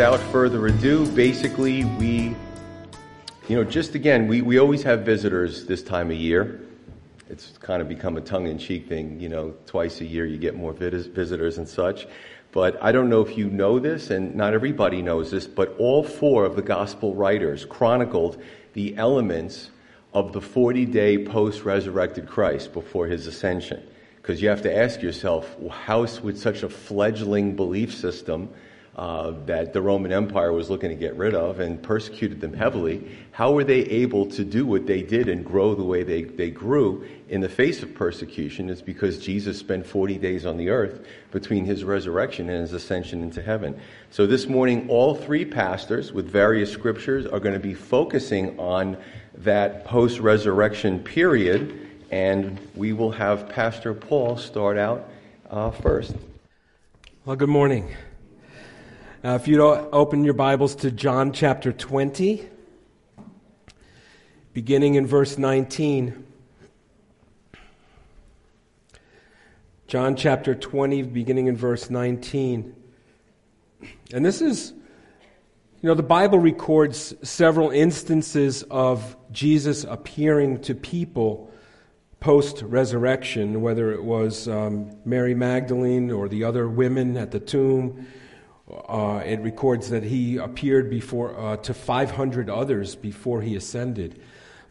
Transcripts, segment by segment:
Without further ado, basically, we, you know, just again, we, we always have visitors this time of year. It's kind of become a tongue in cheek thing, you know, twice a year you get more visitors and such. But I don't know if you know this, and not everybody knows this, but all four of the gospel writers chronicled the elements of the 40 day post resurrected Christ before his ascension. Because you have to ask yourself, how would such a fledgling belief system uh, that the Roman Empire was looking to get rid of and persecuted them heavily, how were they able to do what they did and grow the way they, they grew in the face of persecution? It's because Jesus spent 40 days on the earth between his resurrection and his ascension into heaven. So this morning, all three pastors with various scriptures are going to be focusing on that post resurrection period, and we will have Pastor Paul start out uh, first. Well, good morning. Uh, if you open your Bibles to John chapter 20, beginning in verse 19. John chapter 20, beginning in verse 19. And this is, you know, the Bible records several instances of Jesus appearing to people post resurrection, whether it was um, Mary Magdalene or the other women at the tomb uh, it records that he appeared before uh, to 500 others before he ascended.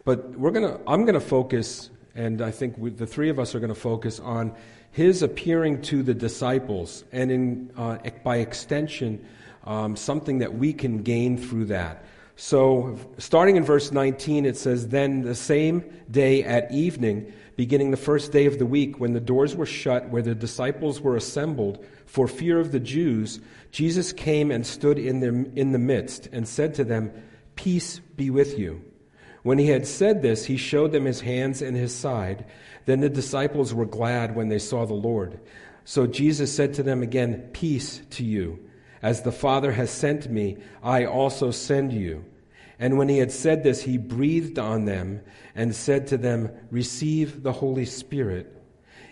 But we're gonna, I'm going to focus, and I think we, the three of us are going to focus on his appearing to the disciples, and in, uh, by extension, um, something that we can gain through that. So, starting in verse 19, it says, Then the same day at evening, beginning the first day of the week, when the doors were shut where the disciples were assembled for fear of the Jews, Jesus came and stood in the, in the midst and said to them, Peace be with you. When he had said this, he showed them his hands and his side. Then the disciples were glad when they saw the Lord. So Jesus said to them again, Peace to you. As the Father has sent me, I also send you. And when he had said this, he breathed on them and said to them, Receive the Holy Spirit.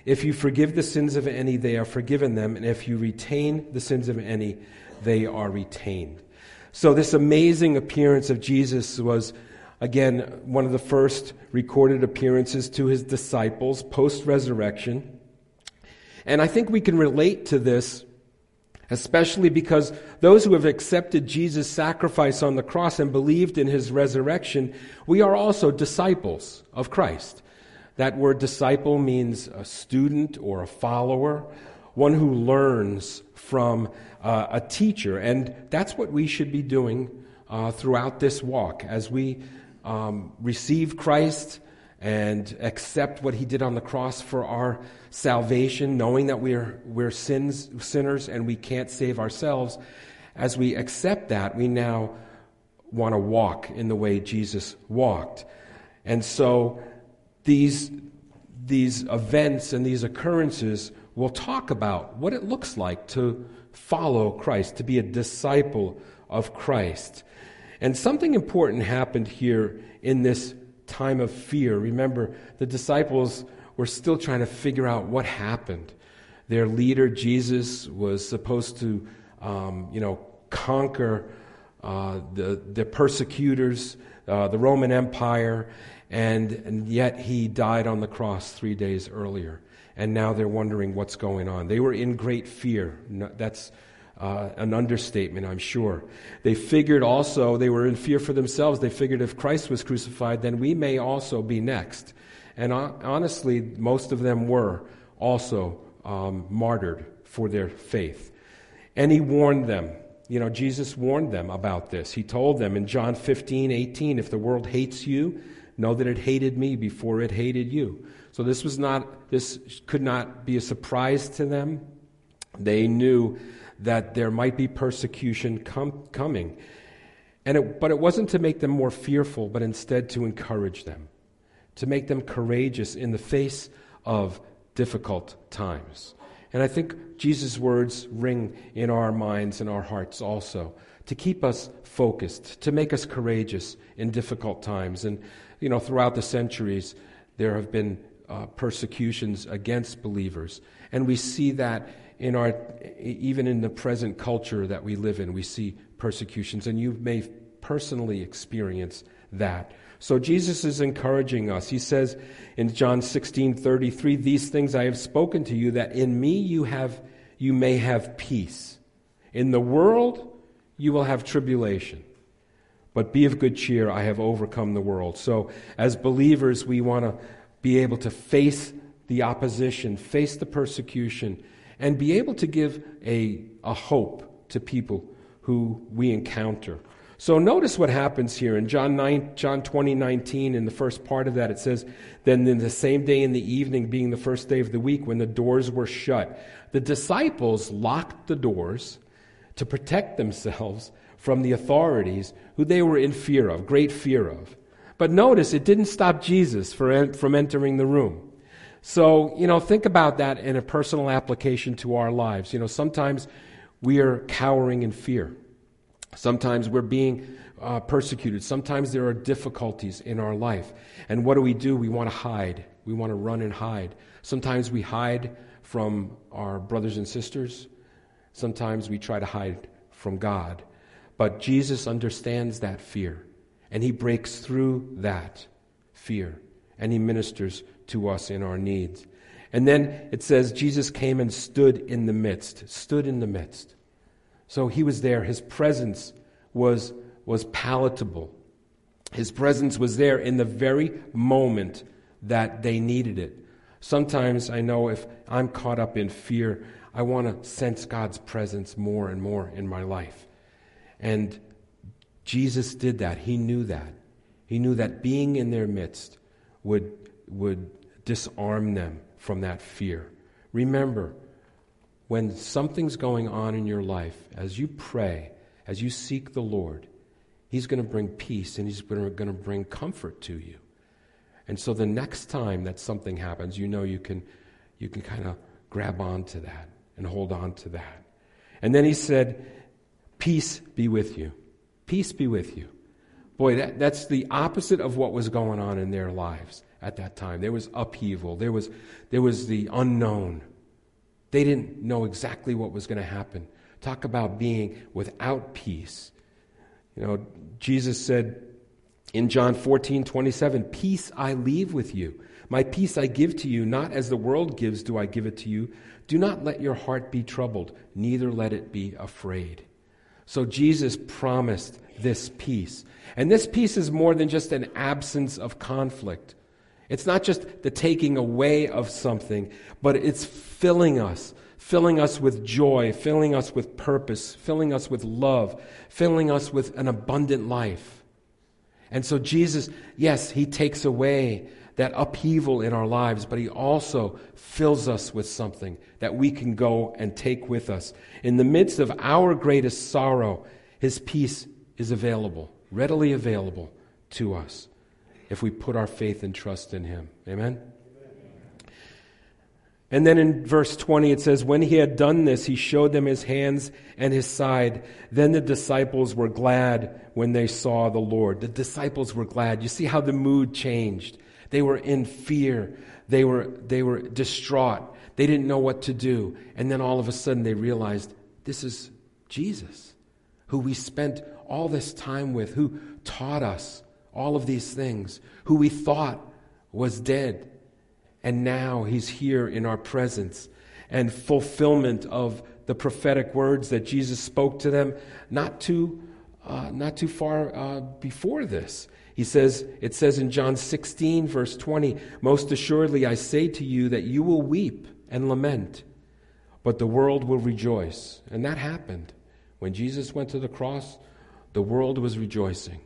If you forgive the sins of any, they are forgiven them. And if you retain the sins of any, they are retained. So, this amazing appearance of Jesus was, again, one of the first recorded appearances to his disciples post resurrection. And I think we can relate to this especially because those who have accepted Jesus' sacrifice on the cross and believed in his resurrection, we are also disciples of Christ. That word disciple means a student or a follower, one who learns from uh, a teacher. And that's what we should be doing uh, throughout this walk as we um, receive Christ and accept what he did on the cross for our salvation, knowing that we're, we're sins, sinners and we can't save ourselves, as we accept that, we now want to walk in the way Jesus walked. And so these, these events and these occurrences will talk about what it looks like to follow Christ, to be a disciple of Christ. And something important happened here in this time of fear. Remember, the disciples were still trying to figure out what happened. Their leader, Jesus, was supposed to, um, you know, conquer uh, the, the persecutors, uh, the Roman Empire, and, and yet he died on the cross three days earlier. And now they're wondering what's going on. They were in great fear. That's uh, an understatement, I'm sure. They figured also, they were in fear for themselves. They figured if Christ was crucified, then we may also be next. And uh, honestly, most of them were also um, martyred for their faith. And he warned them. You know, Jesus warned them about this. He told them in John 15, 18, if the world hates you, know that it hated me before it hated you. So this was not, this could not be a surprise to them. They knew that there might be persecution com- coming. And it, but it wasn't to make them more fearful, but instead to encourage them, to make them courageous in the face of difficult times. And I think Jesus' words ring in our minds and our hearts also to keep us focused, to make us courageous in difficult times. And, you know, throughout the centuries, there have been uh, persecutions against believers. And we see that in our, even in the present culture that we live in, we see persecutions. And you may personally experience that. So Jesus is encouraging us. He says in John 16 33, These things I have spoken to you, that in me you, have, you may have peace. In the world, you will have tribulation. But be of good cheer, I have overcome the world. So, as believers, we want to be able to face the opposition, face the persecution, and be able to give a, a hope to people who we encounter. So notice what happens here in John 9, John 20, 19, in the first part of that, it says, Then in the same day in the evening, being the first day of the week, when the doors were shut, the disciples locked the doors to protect themselves from the authorities who they were in fear of, great fear of. But notice it didn't stop Jesus from entering the room. So, you know, think about that in a personal application to our lives. You know, sometimes we are cowering in fear. Sometimes we're being uh, persecuted. Sometimes there are difficulties in our life. And what do we do? We want to hide. We want to run and hide. Sometimes we hide from our brothers and sisters. Sometimes we try to hide from God. But Jesus understands that fear, and He breaks through that fear, and He ministers to us in our needs. And then it says Jesus came and stood in the midst, stood in the midst. So He was there. His presence was, was palatable. His presence was there in the very moment that they needed it. Sometimes I know if I'm caught up in fear, I want to sense God's presence more and more in my life. And Jesus did that. He knew that. He knew that being in their midst would, would disarm them from that fear. Remember, when something's going on in your life, as you pray, as you seek the Lord, He's going to bring peace and He's going to bring comfort to you. And so the next time that something happens, you know you can, you can kind of grab onto that and hold on to that. And then he said, Peace be with you. Peace be with you. Boy, that, that's the opposite of what was going on in their lives at that time. There was upheaval, there was, there was the unknown. They didn't know exactly what was going to happen. Talk about being without peace. You know, Jesus said in John 14, 27, Peace I leave with you. My peace I give to you, not as the world gives, do I give it to you. Do not let your heart be troubled, neither let it be afraid. So Jesus promised this peace. And this peace is more than just an absence of conflict. It's not just the taking away of something, but it's filling us, filling us with joy, filling us with purpose, filling us with love, filling us with an abundant life. And so Jesus, yes, he takes away that upheaval in our lives, but He also fills us with something that we can go and take with us. In the midst of our greatest sorrow, His peace is available, readily available to us if we put our faith and trust in Him. Amen? And then in verse 20 it says, When he had done this, he showed them his hands and his side. Then the disciples were glad when they saw the Lord. The disciples were glad. You see how the mood changed. They were in fear. They were, they were distraught. They didn't know what to do. And then all of a sudden they realized this is Jesus, who we spent all this time with, who taught us all of these things, who we thought was dead. And now he's here in our presence and fulfillment of the prophetic words that Jesus spoke to them not too, uh, not too far uh, before this. He says, it says in John 16, verse 20, Most assuredly I say to you that you will weep and lament, but the world will rejoice. And that happened. When Jesus went to the cross, the world was rejoicing.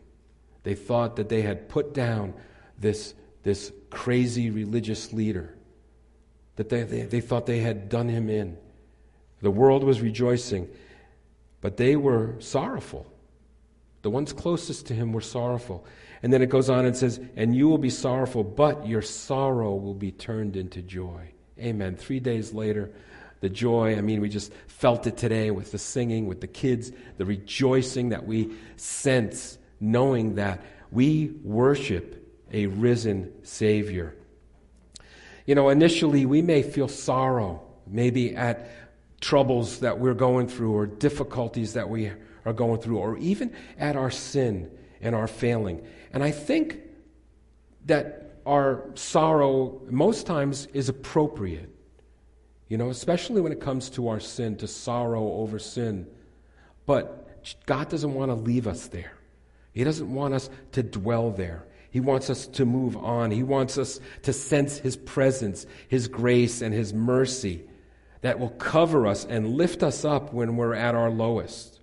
They thought that they had put down this, this crazy religious leader, that they, they, they thought they had done him in. The world was rejoicing, but they were sorrowful. The ones closest to him were sorrowful. And then it goes on and says, And you will be sorrowful, but your sorrow will be turned into joy. Amen. Three days later, the joy, I mean, we just felt it today with the singing, with the kids, the rejoicing that we sense, knowing that we worship a risen Savior. You know, initially we may feel sorrow, maybe at troubles that we're going through or difficulties that we are going through, or even at our sin and our failing. And I think that our sorrow most times is appropriate. You know, especially when it comes to our sin, to sorrow over sin. But God doesn't want to leave us there. He doesn't want us to dwell there. He wants us to move on. He wants us to sense His presence, His grace, and His mercy that will cover us and lift us up when we're at our lowest.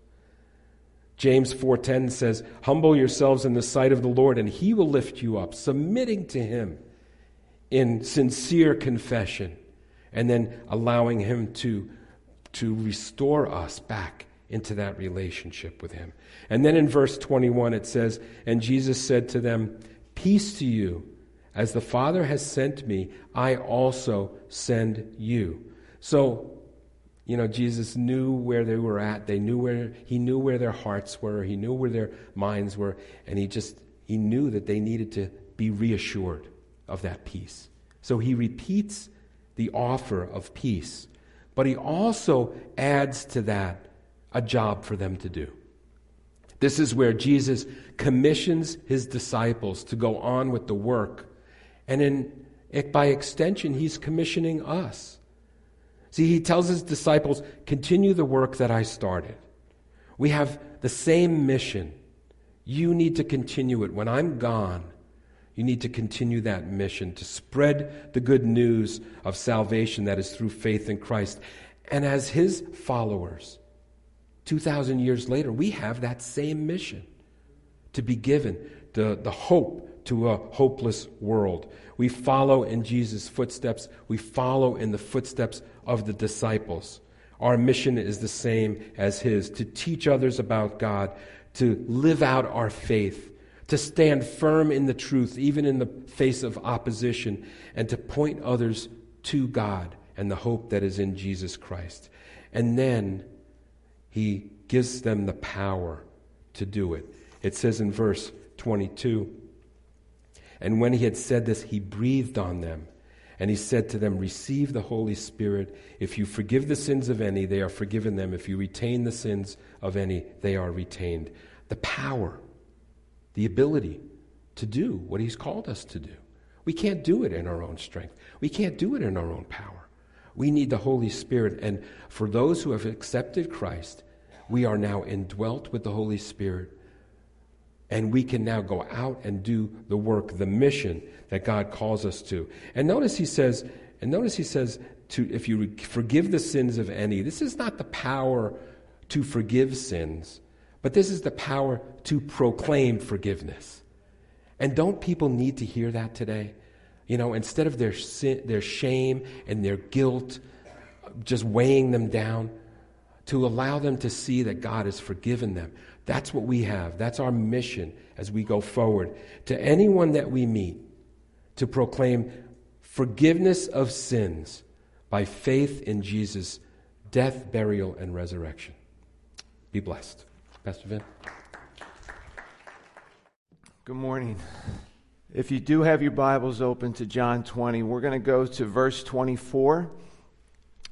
James 4:10 says, "Humble yourselves in the sight of the Lord and he will lift you up, submitting to him in sincere confession and then allowing him to to restore us back into that relationship with him." And then in verse 21 it says, "And Jesus said to them, Peace to you. As the Father has sent me, I also send you." So you know, Jesus knew where they were at. They knew where he knew where their hearts were. He knew where their minds were, and he just he knew that they needed to be reassured of that peace. So he repeats the offer of peace, but he also adds to that a job for them to do. This is where Jesus commissions his disciples to go on with the work, and in by extension, he's commissioning us See, he tells his disciples, continue the work that I started. We have the same mission. You need to continue it. When I'm gone, you need to continue that mission to spread the good news of salvation that is through faith in Christ. And as his followers, 2,000 years later, we have that same mission to be given the, the hope to a hopeless world. We follow in Jesus' footsteps, we follow in the footsteps of the disciples. Our mission is the same as his to teach others about God, to live out our faith, to stand firm in the truth, even in the face of opposition, and to point others to God and the hope that is in Jesus Christ. And then he gives them the power to do it. It says in verse 22 And when he had said this, he breathed on them and he said to them, Receive the Holy Spirit. If you forgive the sins of any, they are forgiven them. If you retain the sins of any, they are retained. The power, the ability to do what he's called us to do. We can't do it in our own strength, we can't do it in our own power. We need the Holy Spirit. And for those who have accepted Christ, we are now indwelt with the Holy Spirit. And we can now go out and do the work, the mission that God calls us to. And notice he says, and notice he says, to, if you forgive the sins of any, this is not the power to forgive sins, but this is the power to proclaim forgiveness. And don't people need to hear that today? You know, instead of their, sin, their shame and their guilt just weighing them down, to allow them to see that God has forgiven them. That's what we have. That's our mission as we go forward. To anyone that we meet, to proclaim forgiveness of sins by faith in Jesus' death, burial, and resurrection. Be blessed. Pastor Vin. Good morning. If you do have your Bibles open to John 20, we're going to go to verse 24.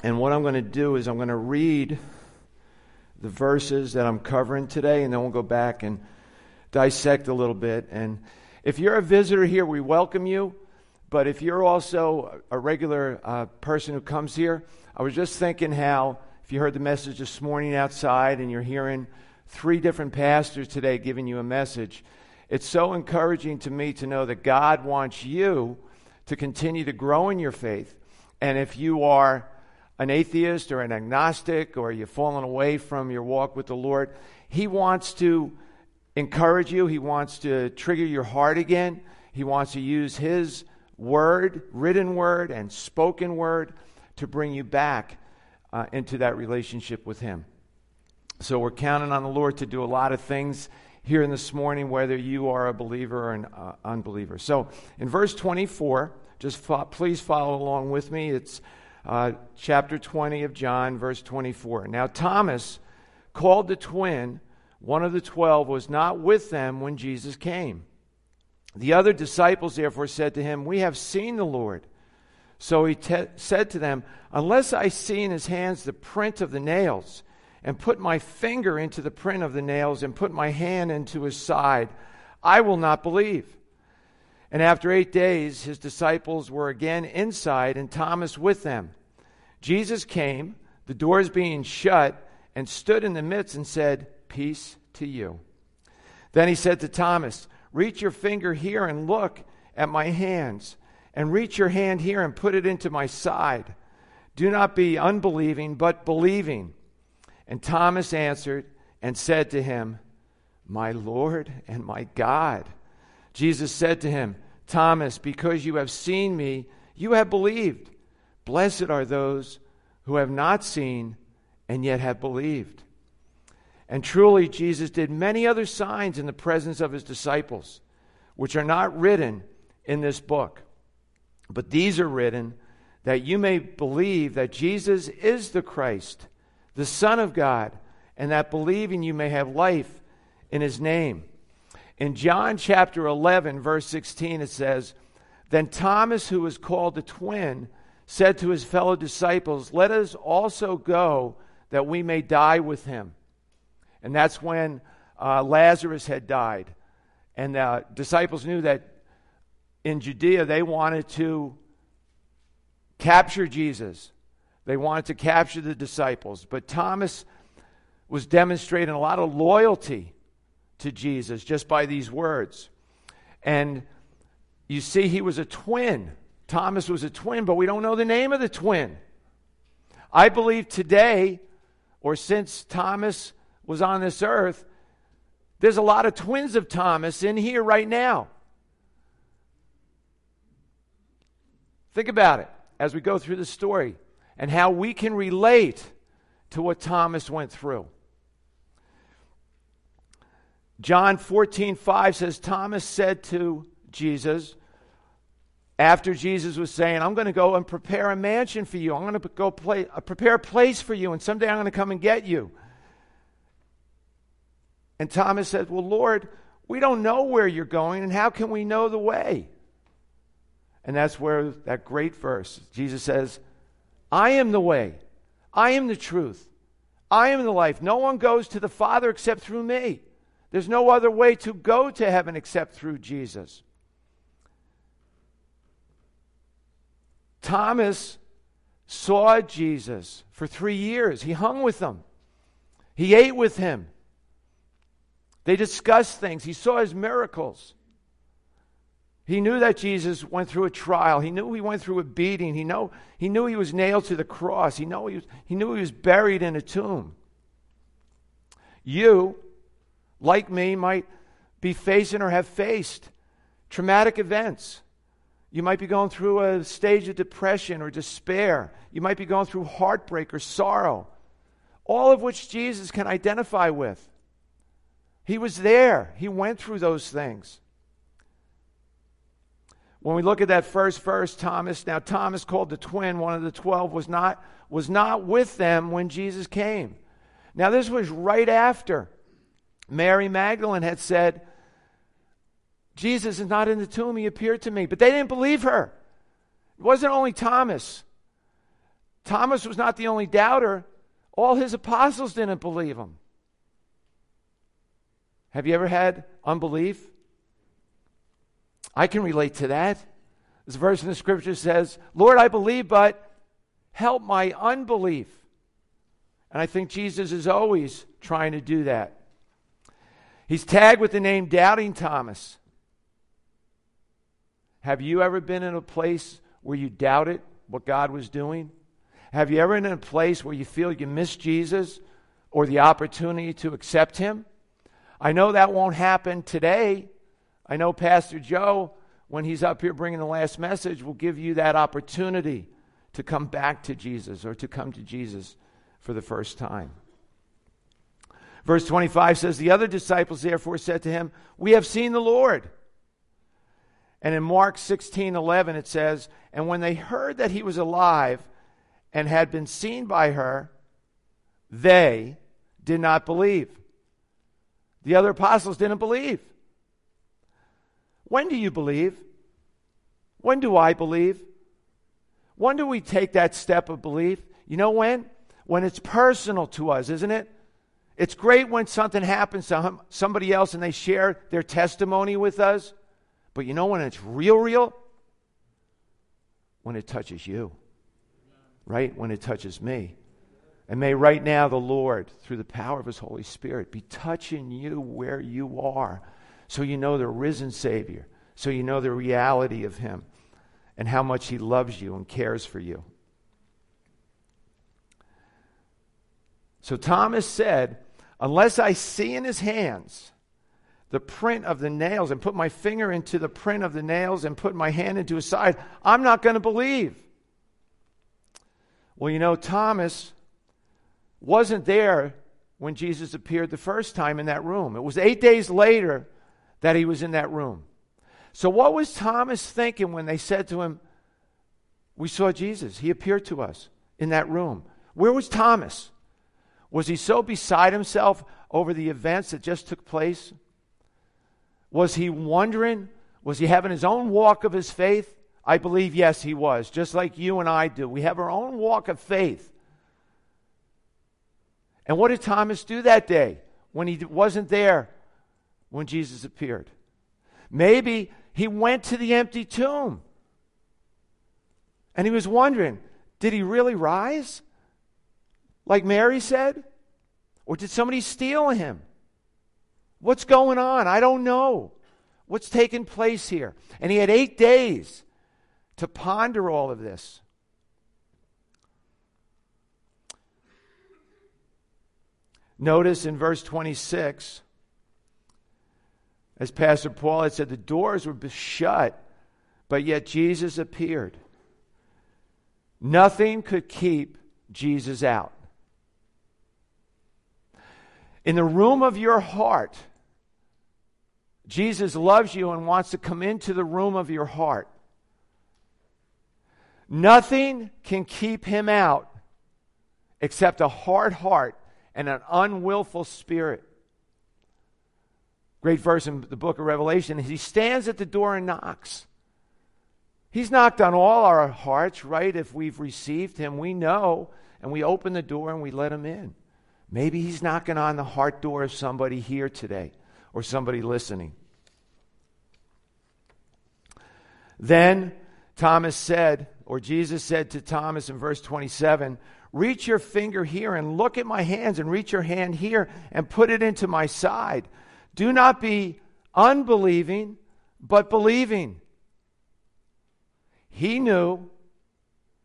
And what I'm going to do is I'm going to read the verses that I'm covering today, and then we'll go back and dissect a little bit. And if you're a visitor here, we welcome you. But if you're also a regular uh, person who comes here, I was just thinking how, if you heard the message this morning outside and you're hearing three different pastors today giving you a message, it's so encouraging to me to know that God wants you to continue to grow in your faith. And if you are an atheist or an agnostic or you've fallen away from your walk with the Lord, He wants to encourage you. He wants to trigger your heart again. He wants to use His word, written word, and spoken word to bring you back uh, into that relationship with Him. So we're counting on the Lord to do a lot of things here in this morning, whether you are a believer or an uh, unbeliever. So in verse 24, just fo- please follow along with me. It's uh, chapter 20 of John, verse 24. Now, Thomas, called the twin, one of the twelve, was not with them when Jesus came. The other disciples therefore said to him, We have seen the Lord. So he te- said to them, Unless I see in his hands the print of the nails, and put my finger into the print of the nails, and put my hand into his side, I will not believe. And after eight days, his disciples were again inside, and Thomas with them. Jesus came, the doors being shut, and stood in the midst and said, Peace to you. Then he said to Thomas, Reach your finger here and look at my hands, and reach your hand here and put it into my side. Do not be unbelieving, but believing. And Thomas answered and said to him, My Lord and my God. Jesus said to him, Thomas, because you have seen me, you have believed. Blessed are those who have not seen and yet have believed. And truly, Jesus did many other signs in the presence of his disciples, which are not written in this book. But these are written that you may believe that Jesus is the Christ, the Son of God, and that believing you may have life in his name. In John chapter 11, verse 16, it says, Then Thomas, who was called the twin, said to his fellow disciples, Let us also go that we may die with him. And that's when uh, Lazarus had died. And the disciples knew that in Judea they wanted to capture Jesus, they wanted to capture the disciples. But Thomas was demonstrating a lot of loyalty to Jesus just by these words. And you see, he was a twin. Thomas was a twin, but we don't know the name of the twin. I believe today, or since Thomas was on this earth, there's a lot of twins of Thomas in here right now. Think about it as we go through the story and how we can relate to what Thomas went through. John 14, 5 says, Thomas said to Jesus, after Jesus was saying, I'm going to go and prepare a mansion for you. I'm going to go play, uh, prepare a place for you, and someday I'm going to come and get you. And Thomas said, Well, Lord, we don't know where you're going, and how can we know the way? And that's where that great verse, Jesus says, I am the way, I am the truth, I am the life. No one goes to the Father except through me. There's no other way to go to heaven except through Jesus. Thomas saw Jesus for three years. He hung with him, he ate with him. They discussed things. He saw his miracles. He knew that Jesus went through a trial. He knew he went through a beating. He, know, he knew he was nailed to the cross. He, know he, was, he knew he was buried in a tomb. You like me, might be facing or have faced traumatic events. You might be going through a stage of depression or despair. You might be going through heartbreak or sorrow, all of which Jesus can identify with. He was there, He went through those things. When we look at that first verse, Thomas, now Thomas called the twin, one of the twelve, was not, was not with them when Jesus came. Now, this was right after Mary Magdalene had said, Jesus is not in the tomb, he appeared to me. But they didn't believe her. It wasn't only Thomas. Thomas was not the only doubter, all his apostles didn't believe him. Have you ever had unbelief? I can relate to that. This verse in the scripture says, Lord, I believe, but help my unbelief. And I think Jesus is always trying to do that. He's tagged with the name Doubting Thomas. Have you ever been in a place where you doubted what God was doing? Have you ever been in a place where you feel you missed Jesus or the opportunity to accept Him? I know that won't happen today. I know Pastor Joe, when he's up here bringing the last message, will give you that opportunity to come back to Jesus or to come to Jesus for the first time. Verse 25 says, The other disciples therefore said to him, We have seen the Lord. And in Mark 16 11, it says, And when they heard that he was alive and had been seen by her, they did not believe. The other apostles didn't believe. When do you believe? When do I believe? When do we take that step of belief? You know when? When it's personal to us, isn't it? It's great when something happens to somebody else and they share their testimony with us. But you know when it's real, real? When it touches you, right? When it touches me. And may right now the Lord, through the power of His Holy Spirit, be touching you where you are so you know the risen Savior, so you know the reality of Him and how much He loves you and cares for you. So Thomas said, Unless I see in his hands the print of the nails and put my finger into the print of the nails and put my hand into his side, I'm not going to believe. Well, you know, Thomas wasn't there when Jesus appeared the first time in that room. It was eight days later that he was in that room. So, what was Thomas thinking when they said to him, We saw Jesus? He appeared to us in that room. Where was Thomas? Was he so beside himself over the events that just took place? Was he wondering? Was he having his own walk of his faith? I believe, yes, he was, just like you and I do. We have our own walk of faith. And what did Thomas do that day when he wasn't there when Jesus appeared? Maybe he went to the empty tomb and he was wondering did he really rise? like Mary said? Or did somebody steal him? What's going on? I don't know. What's taking place here? And he had eight days to ponder all of this. Notice in verse 26, as Pastor Paul had said, the doors were shut, but yet Jesus appeared. Nothing could keep Jesus out in the room of your heart, Jesus loves you and wants to come into the room of your heart. Nothing can keep him out except a hard heart and an unwillful spirit. Great verse in the book of Revelation. He stands at the door and knocks. He's knocked on all our hearts, right? If we've received him, we know, and we open the door and we let him in. Maybe he's knocking on the heart door of somebody here today or somebody listening. Then Thomas said, or Jesus said to Thomas in verse 27, Reach your finger here and look at my hands, and reach your hand here and put it into my side. Do not be unbelieving, but believing. He knew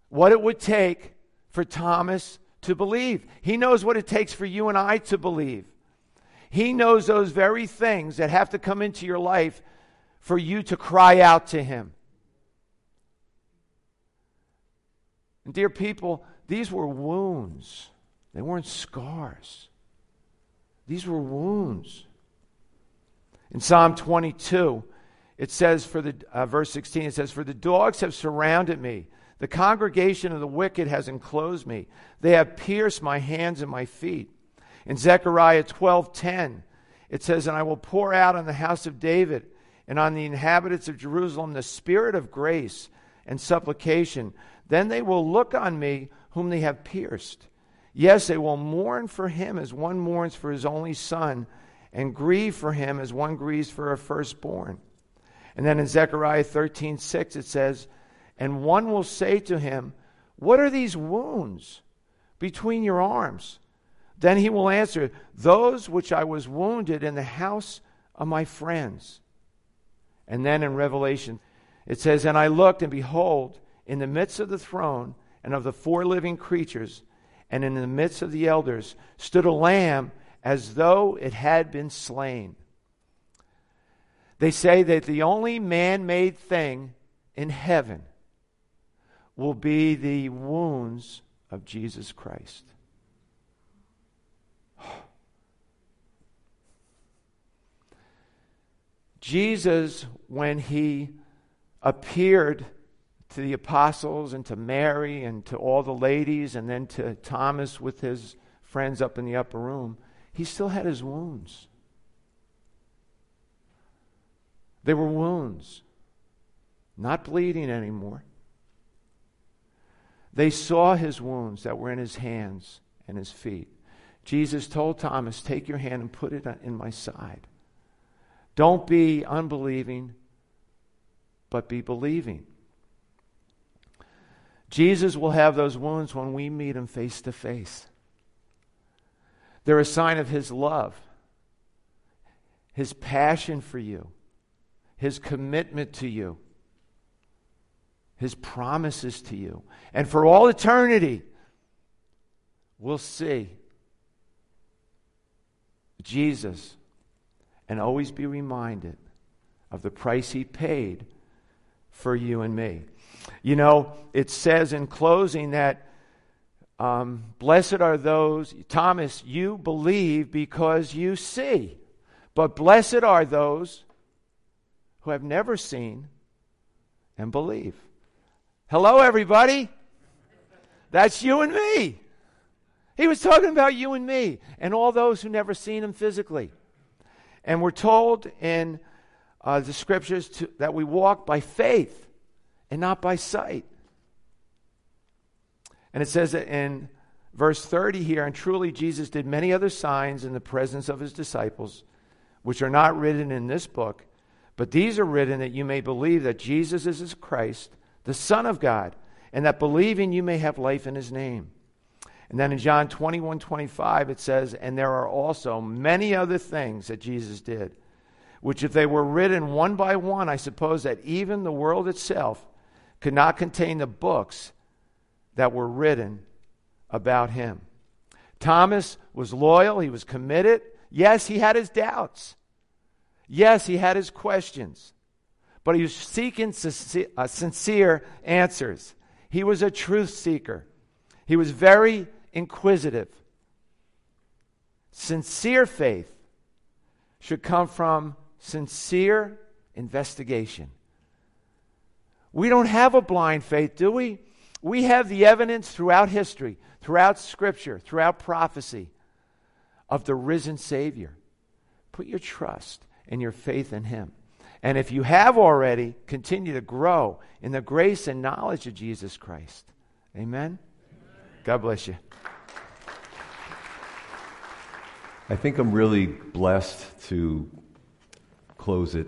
what it would take for Thomas to believe. He knows what it takes for you and I to believe. He knows those very things that have to come into your life for you to cry out to Him. And, dear people, these were wounds, they weren't scars. These were wounds. In Psalm 22, it says, for the uh, verse 16, it says, For the dogs have surrounded me. The congregation of the wicked has enclosed me. They have pierced my hands and my feet. In Zechariah 12:10, it says, "And I will pour out on the house of David and on the inhabitants of Jerusalem the spirit of grace and supplication. Then they will look on me whom they have pierced. Yes, they will mourn for him as one mourns for his only son, and grieve for him as one grieves for a firstborn." And then in Zechariah 13:6 it says, and one will say to him, What are these wounds between your arms? Then he will answer, Those which I was wounded in the house of my friends. And then in Revelation, it says, And I looked, and behold, in the midst of the throne and of the four living creatures, and in the midst of the elders, stood a lamb as though it had been slain. They say that the only man made thing in heaven will be the wounds of Jesus Christ. Jesus, when he appeared to the apostles and to Mary and to all the ladies and then to Thomas with his friends up in the upper room, he still had his wounds. They were wounds, not bleeding anymore. They saw his wounds that were in his hands and his feet. Jesus told Thomas, Take your hand and put it in my side. Don't be unbelieving, but be believing. Jesus will have those wounds when we meet him face to face. They're a sign of his love, his passion for you, his commitment to you, his promises to you. And for all eternity, we'll see Jesus and always be reminded of the price he paid for you and me. You know, it says in closing that um, blessed are those, Thomas, you believe because you see. But blessed are those who have never seen and believe. Hello, everybody. That's you and me. He was talking about you and me and all those who never seen him physically. And we're told in uh, the scriptures to, that we walk by faith and not by sight. And it says that in verse 30 here, and truly Jesus did many other signs in the presence of his disciples, which are not written in this book, but these are written that you may believe that Jesus is Christ, the Son of God, and that believing you may have life in his name. And then in John 21 25, it says, And there are also many other things that Jesus did, which if they were written one by one, I suppose that even the world itself could not contain the books that were written about him. Thomas was loyal, he was committed. Yes, he had his doubts. Yes, he had his questions. But he was seeking uh, sincere answers. He was a truth seeker. He was very inquisitive. Sincere faith should come from sincere investigation. We don't have a blind faith, do we? We have the evidence throughout history, throughout Scripture, throughout prophecy of the risen Savior. Put your trust and your faith in Him. And if you have already, continue to grow in the grace and knowledge of Jesus Christ. Amen. God bless you. I think I'm really blessed to close it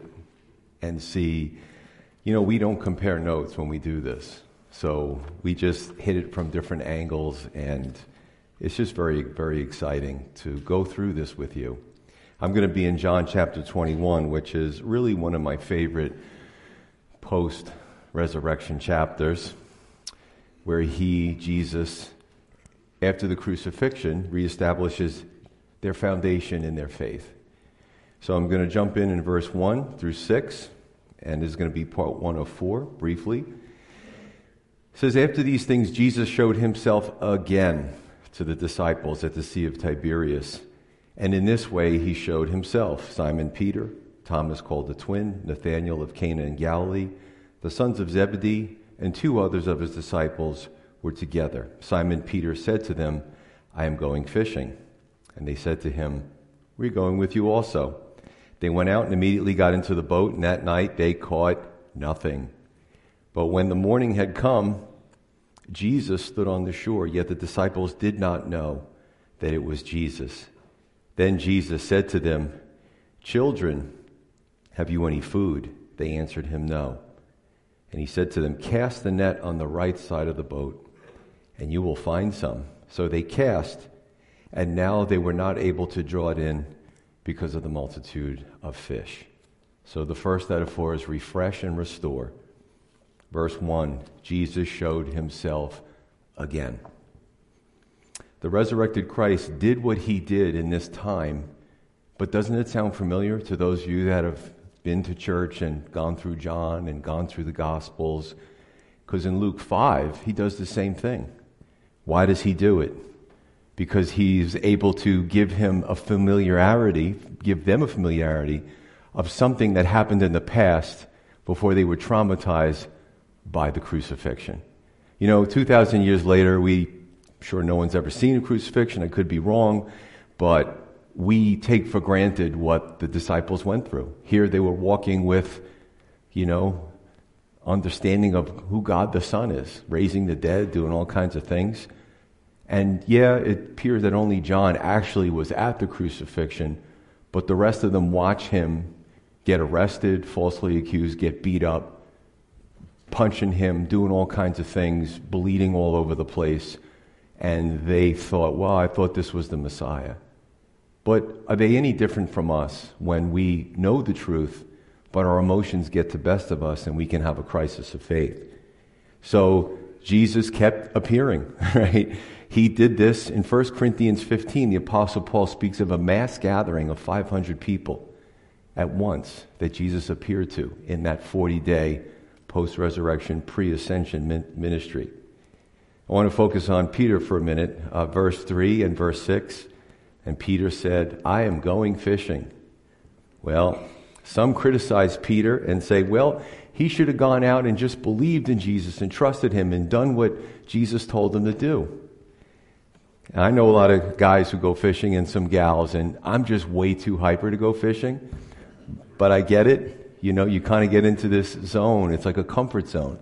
and see, you know, we don't compare notes when we do this. So we just hit it from different angles, and it's just very, very exciting to go through this with you. I'm going to be in John chapter 21, which is really one of my favorite post resurrection chapters, where he, Jesus, after the crucifixion, reestablishes their foundation in their faith. So I'm going to jump in in verse 1 through 6, and this is going to be part 1 of 4 briefly. It says, After these things, Jesus showed himself again to the disciples at the Sea of Tiberias. And in this way, he showed himself Simon Peter, Thomas called the twin, Nathanael of Cana in Galilee, the sons of Zebedee, and two others of his disciples were together. Simon Peter said to them, I am going fishing. And they said to him, We're going with you also. They went out and immediately got into the boat, and that night they caught nothing. But when the morning had come, Jesus stood on the shore, yet the disciples did not know that it was Jesus. Then Jesus said to them, Children, have you any food? They answered him, No. And he said to them, Cast the net on the right side of the boat and you will find some. So they cast, and now they were not able to draw it in because of the multitude of fish. So the first metaphor is refresh and restore. Verse 1 Jesus showed himself again. The resurrected Christ did what he did in this time, but doesn't it sound familiar to those of you that have been to church and gone through John and gone through the Gospels? Because in Luke 5, he does the same thing. Why does he do it? Because he's able to give him a familiarity, give them a familiarity of something that happened in the past before they were traumatized by the crucifixion. You know, 2,000 years later, we, sure no one's ever seen a crucifixion, I could be wrong, but we take for granted what the disciples went through. Here they were walking with, you know, understanding of who God the Son is, raising the dead, doing all kinds of things. And yeah, it appears that only John actually was at the crucifixion, but the rest of them watch him get arrested, falsely accused, get beat up, punching him, doing all kinds of things, bleeding all over the place. And they thought, well, I thought this was the Messiah. But are they any different from us when we know the truth, but our emotions get the best of us and we can have a crisis of faith? So Jesus kept appearing, right? He did this in 1 Corinthians 15. The Apostle Paul speaks of a mass gathering of 500 people at once that Jesus appeared to in that 40 day post resurrection, pre ascension ministry. I want to focus on Peter for a minute, uh, verse 3 and verse 6. And Peter said, I am going fishing. Well, some criticize Peter and say, well, he should have gone out and just believed in Jesus and trusted him and done what Jesus told him to do. I know a lot of guys who go fishing and some gals, and I'm just way too hyper to go fishing. But I get it. You know, you kind of get into this zone. It's like a comfort zone.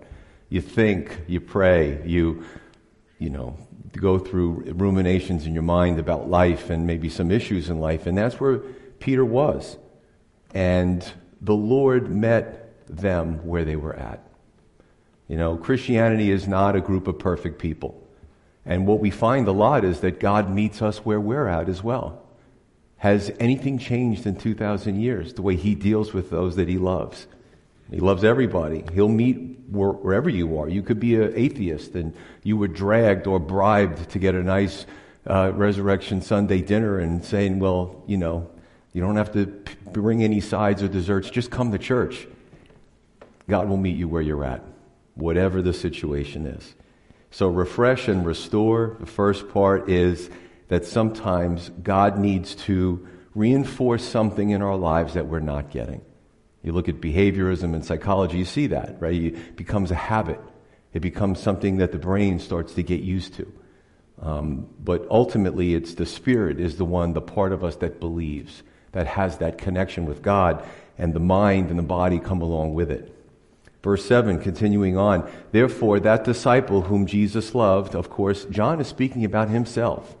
You think, you pray, you, you know, go through ruminations in your mind about life and maybe some issues in life. And that's where Peter was. And the Lord met them where they were at. You know, Christianity is not a group of perfect people. And what we find a lot is that God meets us where we're at as well. Has anything changed in 2,000 years? The way He deals with those that He loves. He loves everybody. He'll meet wherever you are. You could be an atheist and you were dragged or bribed to get a nice uh, Resurrection Sunday dinner and saying, well, you know, you don't have to bring any sides or desserts, just come to church. God will meet you where you're at, whatever the situation is. So, refresh and restore. The first part is that sometimes God needs to reinforce something in our lives that we're not getting. You look at behaviorism and psychology, you see that, right? It becomes a habit. It becomes something that the brain starts to get used to. Um, but ultimately, it's the spirit is the one, the part of us that believes, that has that connection with God, and the mind and the body come along with it. Verse 7, continuing on, therefore, that disciple whom Jesus loved, of course, John is speaking about himself.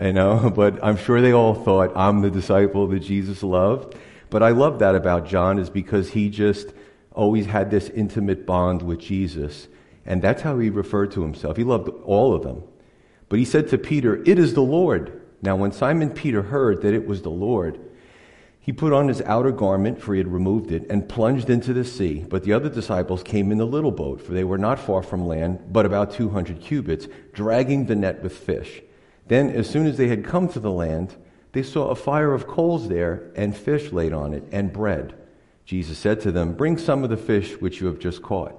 You know, but I'm sure they all thought, I'm the disciple that Jesus loved. But I love that about John is because he just always had this intimate bond with Jesus. And that's how he referred to himself. He loved all of them. But he said to Peter, It is the Lord. Now, when Simon Peter heard that it was the Lord, he put on his outer garment, for he had removed it, and plunged into the sea. But the other disciples came in the little boat, for they were not far from land, but about 200 cubits, dragging the net with fish. Then, as soon as they had come to the land, they saw a fire of coals there and fish laid on it and bread. Jesus said to them, Bring some of the fish which you have just caught.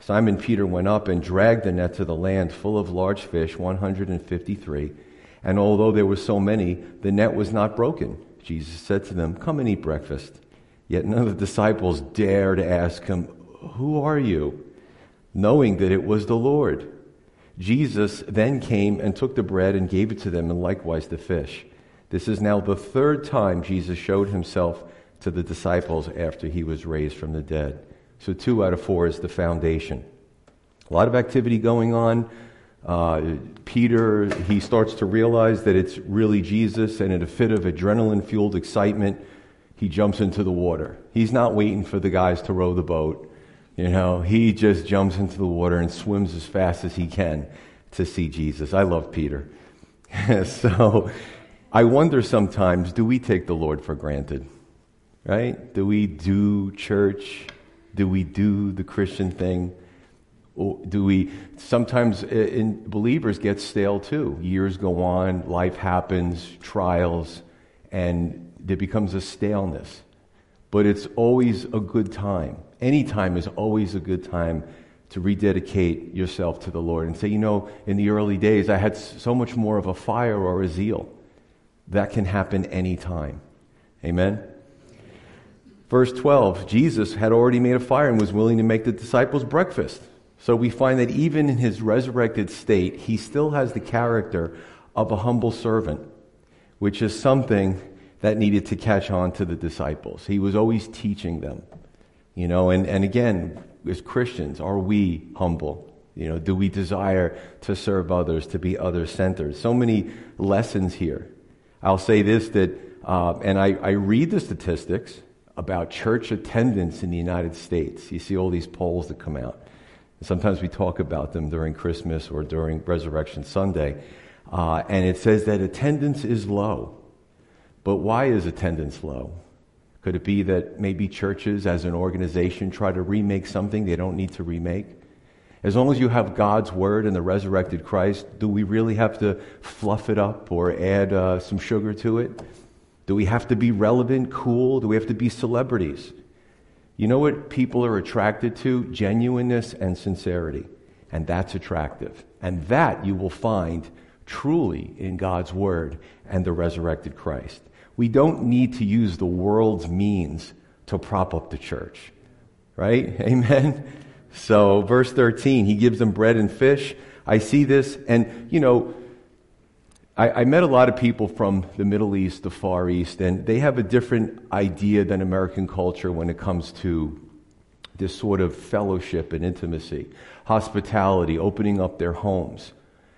Simon Peter went up and dragged the net to the land full of large fish, 153. And although there were so many, the net was not broken. Jesus said to them, Come and eat breakfast. Yet none of the disciples dared ask him, Who are you? knowing that it was the Lord. Jesus then came and took the bread and gave it to them, and likewise the fish. This is now the third time Jesus showed himself to the disciples after he was raised from the dead. So, two out of four is the foundation. A lot of activity going on. Uh, Peter, he starts to realize that it's really Jesus, and in a fit of adrenaline fueled excitement, he jumps into the water. He's not waiting for the guys to row the boat. You know, he just jumps into the water and swims as fast as he can to see Jesus. I love Peter. so, I wonder sometimes do we take the Lord for granted? Right? Do we do church? Do we do the Christian thing? Do we sometimes uh, in believers get stale too? Years go on, life happens, trials, and there becomes a staleness. But it's always a good time. Any time is always a good time to rededicate yourself to the Lord and say, you know, in the early days, I had so much more of a fire or a zeal. That can happen any time. Amen? Verse 12 Jesus had already made a fire and was willing to make the disciples breakfast. So we find that even in his resurrected state, he still has the character of a humble servant, which is something that needed to catch on to the disciples. He was always teaching them. You know, and, and again, as Christians, are we humble? You know, do we desire to serve others, to be other centered? So many lessons here. I'll say this that, uh, and I, I read the statistics about church attendance in the United States. You see all these polls that come out. Sometimes we talk about them during Christmas or during Resurrection Sunday. Uh, and it says that attendance is low. But why is attendance low? Could it be that maybe churches as an organization try to remake something they don't need to remake? As long as you have God's word and the resurrected Christ, do we really have to fluff it up or add uh, some sugar to it? Do we have to be relevant, cool? Do we have to be celebrities? You know what people are attracted to? Genuineness and sincerity. And that's attractive. And that you will find truly in God's Word and the resurrected Christ. We don't need to use the world's means to prop up the church. Right? Amen? So, verse 13, he gives them bread and fish. I see this, and, you know, I, I, met a lot of people from the Middle East, the Far East, and they have a different idea than American culture when it comes to this sort of fellowship and intimacy, hospitality, opening up their homes.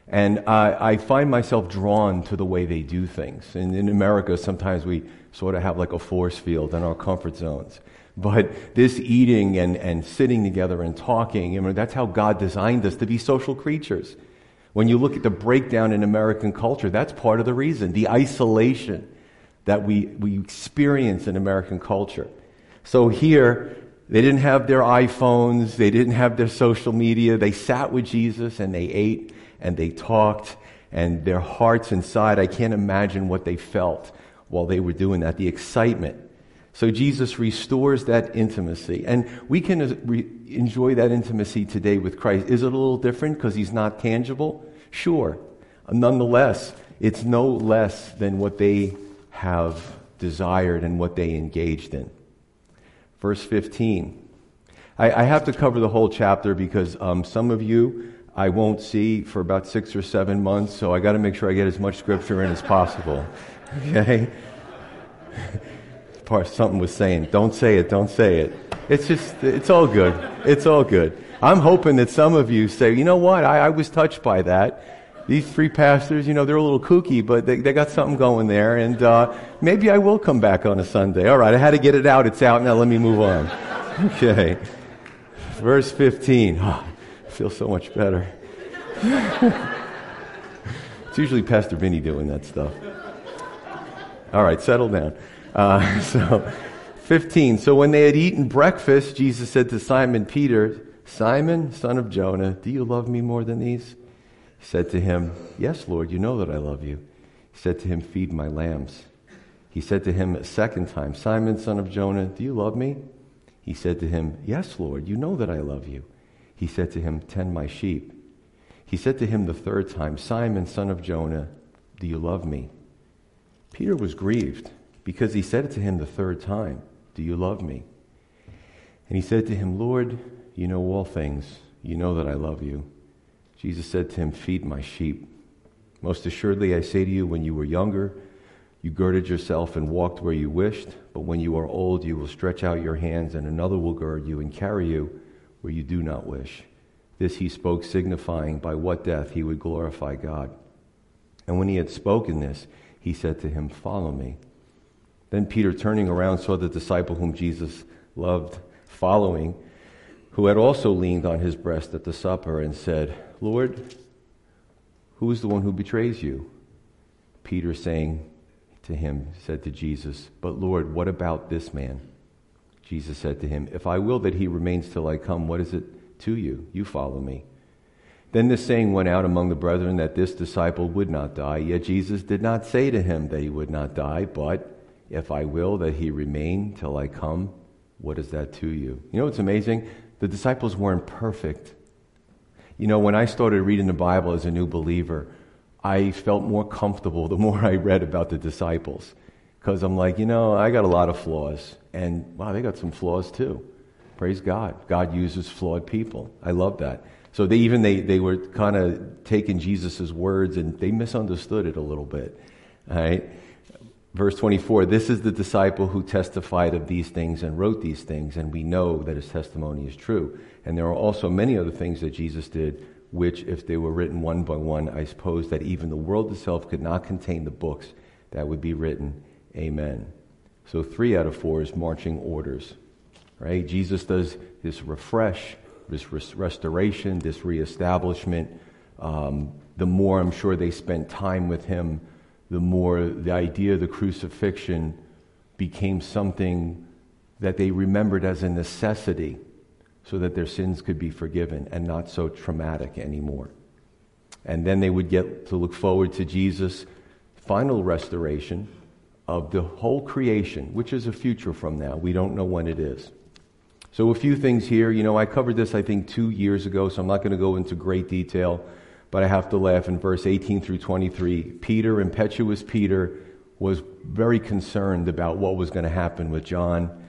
And I, I find myself drawn to the way they do things. And in America, sometimes we sort of have like a force field in our comfort zones. But this eating and, and sitting together and talking, I mean, that's how God designed us to be social creatures. When you look at the breakdown in American culture, that's part of the reason the isolation that we, we experience in American culture. So here, they didn't have their iPhones, they didn't have their social media. They sat with Jesus and they ate and they talked, and their hearts inside, I can't imagine what they felt while they were doing that, the excitement. So Jesus restores that intimacy. And we can re- enjoy that intimacy today with Christ. Is it a little different because he's not tangible? Sure. Nonetheless, it's no less than what they have desired and what they engaged in. Verse 15. I, I have to cover the whole chapter because um, some of you I won't see for about six or seven months, so I got to make sure I get as much scripture in as possible. Okay? Part something was saying, "Don't say it, don't say it." It's just, it's all good. It's all good. I'm hoping that some of you say, "You know what? I, I was touched by that." These three pastors, you know, they're a little kooky, but they, they got something going there, and uh, maybe I will come back on a Sunday. All right, I had to get it out. It's out now. Let me move on. Okay. Verse 15. Oh, I feel so much better. it's usually Pastor Vinny doing that stuff. All right, settle down. Uh, so, 15. So when they had eaten breakfast, Jesus said to Simon Peter, Simon, son of Jonah, do you love me more than these? He said to him, Yes, Lord, you know that I love you. He said to him, Feed my lambs. He said to him a second time, Simon, son of Jonah, do you love me? He said to him, Yes, Lord, you know that I love you. He said to him, Tend my sheep. He said to him the third time, Simon, son of Jonah, do you love me? Peter was grieved because he said it to him the third time, Do you love me? And he said to him, Lord, you know all things. You know that I love you. Jesus said to him, Feed my sheep. Most assuredly, I say to you, when you were younger, you girded yourself and walked where you wished, but when you are old, you will stretch out your hands, and another will gird you and carry you where you do not wish. This he spoke, signifying by what death he would glorify God. And when he had spoken this, he said to him, Follow me. Then Peter, turning around, saw the disciple whom Jesus loved following, who had also leaned on his breast at the supper, and said, Lord, who is the one who betrays you? Peter, saying to him, said to Jesus, But Lord, what about this man? Jesus said to him, If I will that he remains till I come, what is it? to you. You follow me. Then this saying went out among the brethren that this disciple would not die. Yet Jesus did not say to him that he would not die, but if I will that he remain till I come, what is that to you? You know what's amazing? The disciples weren't perfect You know, when I started reading the Bible as a new believer, I felt more comfortable the more I read about the disciples. Because I'm like, you know, I got a lot of flaws. And wow, they got some flaws too. Praise God. God uses flawed people. I love that. So they even they, they were kind of taking Jesus' words and they misunderstood it a little bit. All right. Verse 24, this is the disciple who testified of these things and wrote these things, and we know that his testimony is true. And there are also many other things that Jesus did, which, if they were written one by one, I suppose that even the world itself could not contain the books that would be written. Amen. So three out of four is marching orders, right? Jesus does this refresh, this res- restoration, this reestablishment. Um, the more I'm sure they spent time with him, the more the idea of the crucifixion became something that they remembered as a necessity so that their sins could be forgiven and not so traumatic anymore. And then they would get to look forward to Jesus' final restoration of the whole creation, which is a future from now. We don't know when it is. So, a few things here. You know, I covered this, I think, two years ago, so I'm not going to go into great detail, but I have to laugh in verse 18 through 23. Peter, impetuous Peter, was very concerned about what was going to happen with John.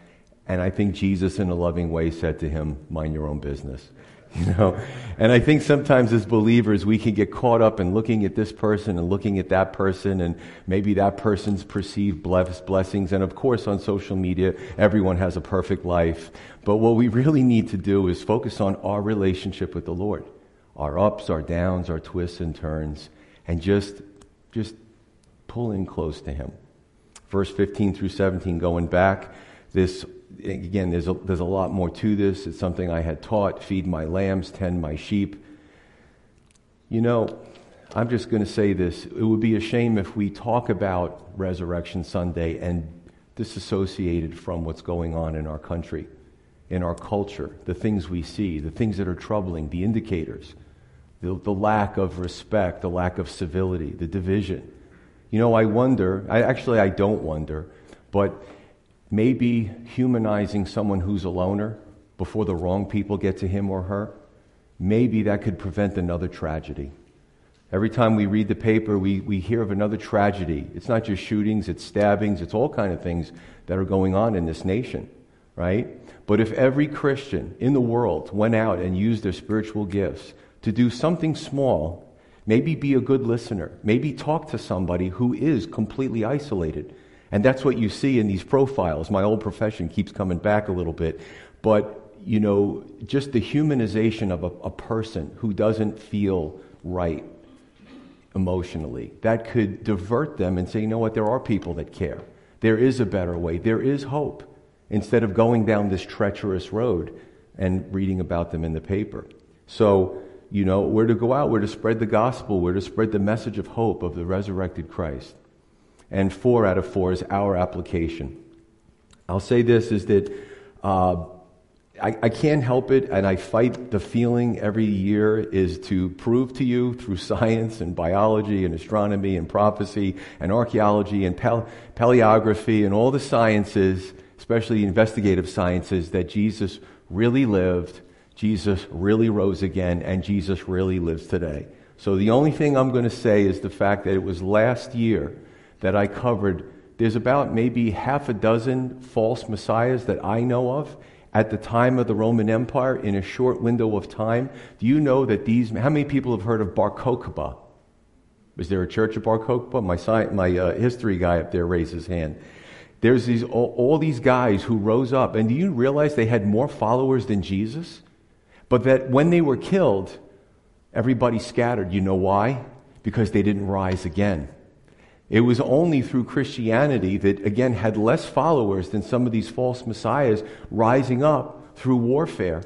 And I think Jesus, in a loving way, said to him, Mind your own business. You know? And I think sometimes as believers, we can get caught up in looking at this person and looking at that person and maybe that person's perceived blessings. And of course, on social media, everyone has a perfect life. But what we really need to do is focus on our relationship with the Lord our ups, our downs, our twists and turns, and just, just pull in close to Him. Verse 15 through 17, going back, this again, there's a, there's a lot more to this. It's something I had taught feed my lambs, tend my sheep. You know, I'm just going to say this. It would be a shame if we talk about Resurrection Sunday and disassociated from what's going on in our country, in our culture, the things we see, the things that are troubling, the indicators, the, the lack of respect, the lack of civility, the division. You know, I wonder, I, actually, I don't wonder, but maybe humanizing someone who's a loner before the wrong people get to him or her, maybe that could prevent another tragedy. Every time we read the paper, we, we hear of another tragedy. It's not just shootings, it's stabbings, it's all kind of things that are going on in this nation, right? But if every Christian in the world went out and used their spiritual gifts to do something small, maybe be a good listener, maybe talk to somebody who is completely isolated, and that's what you see in these profiles. My old profession keeps coming back a little bit. But, you know, just the humanization of a, a person who doesn't feel right emotionally, that could divert them and say, you know what, there are people that care. There is a better way. There is hope. Instead of going down this treacherous road and reading about them in the paper. So, you know, we're to go out, we're to spread the gospel, we're to spread the message of hope of the resurrected Christ and four out of four is our application. I'll say this is that uh, I, I, can't help it, and I fight the feeling every year is to prove to you through science and biology and astronomy and prophecy and archaeology and pale, paleography and all the sciences, especially investigative sciences, that Jesus really lived, Jesus really rose again, and Jesus really lives today. So the only thing I'm going to say is the fact that it was last year that I covered, there's about maybe half a dozen false messiahs that I know of at the time of the Roman Empire in a short window of time. Do you know that these, how many people have heard of Bar Kokhba? Was there a church of Bar Kokhba? My, my uh, history guy up there raised his hand. There's these, all, all these guys who rose up, and do you realize they had more followers than Jesus? But that when they were killed, everybody scattered. You know why? Because they didn't rise again. It was only through Christianity that, again, had less followers than some of these false messiahs rising up through warfare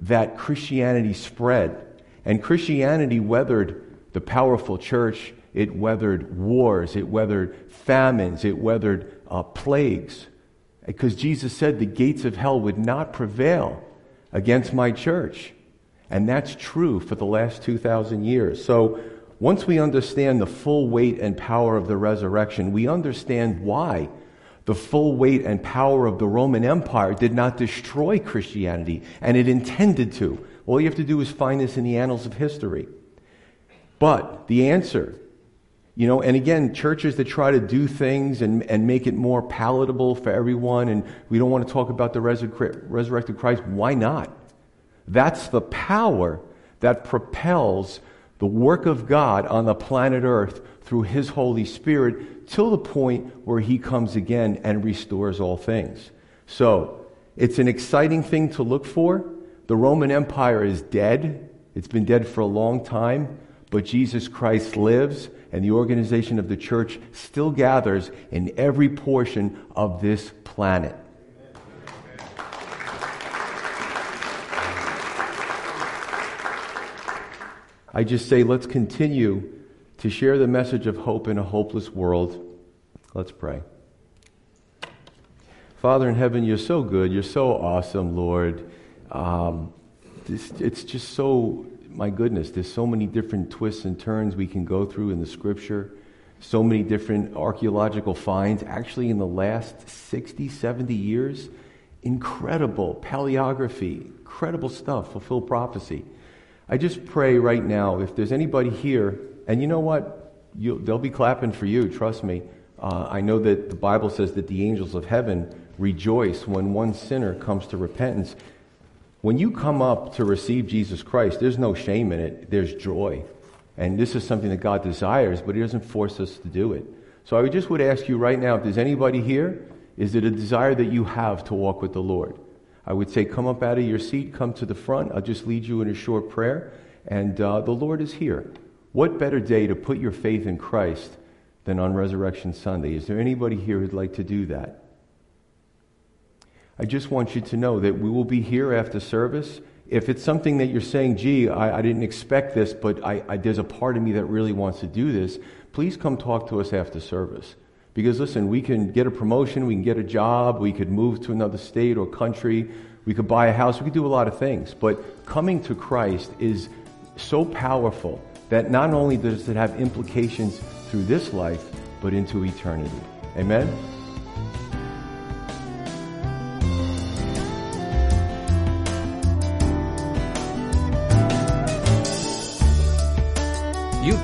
that Christianity spread. And Christianity weathered the powerful church, it weathered wars, it weathered famines, it weathered uh, plagues. Because Jesus said the gates of hell would not prevail against my church. And that's true for the last 2,000 years. So, once we understand the full weight and power of the resurrection, we understand why the full weight and power of the Roman Empire did not destroy Christianity, and it intended to All you have to do is find this in the annals of history. But the answer, you know, and again, churches that try to do things and, and make it more palatable for everyone, and we don't want to talk about the resurrected Christ, why not? That's the power that propels the work of God on the planet Earth through His Holy Spirit till the point where He comes again and restores all things. So, it's an exciting thing to look for. The Roman Empire is dead. It's been dead for a long time, but Jesus Christ lives, and the organization of the church still gathers in every portion of this planet. I just say, let's continue to share the message of hope in a hopeless world. Let's pray. Father in heaven, you're so good. You're so awesome, Lord. Um, this, it's just so, my goodness, there's so many different twists and turns we can go through in the scripture. So many different archaeological finds. Actually, in the last 60, 70 years, incredible paleography, incredible stuff, fulfilled prophecy. I just pray right now, if there's anybody here, and you know what? You'll, they'll be clapping for you, trust me. Uh, I know that the Bible says that the angels of heaven rejoice when one sinner comes to repentance. When you come up to receive Jesus Christ, there's no shame in it, there's joy. And this is something that God desires, but He doesn't force us to do it. So I just would ask you right now if there's anybody here, is it a desire that you have to walk with the Lord? I would say, come up out of your seat, come to the front. I'll just lead you in a short prayer. And uh, the Lord is here. What better day to put your faith in Christ than on Resurrection Sunday? Is there anybody here who'd like to do that? I just want you to know that we will be here after service. If it's something that you're saying, gee, I, I didn't expect this, but I, I, there's a part of me that really wants to do this, please come talk to us after service. Because listen, we can get a promotion, we can get a job, we could move to another state or country, we could buy a house, we could do a lot of things. But coming to Christ is so powerful that not only does it have implications through this life, but into eternity. Amen?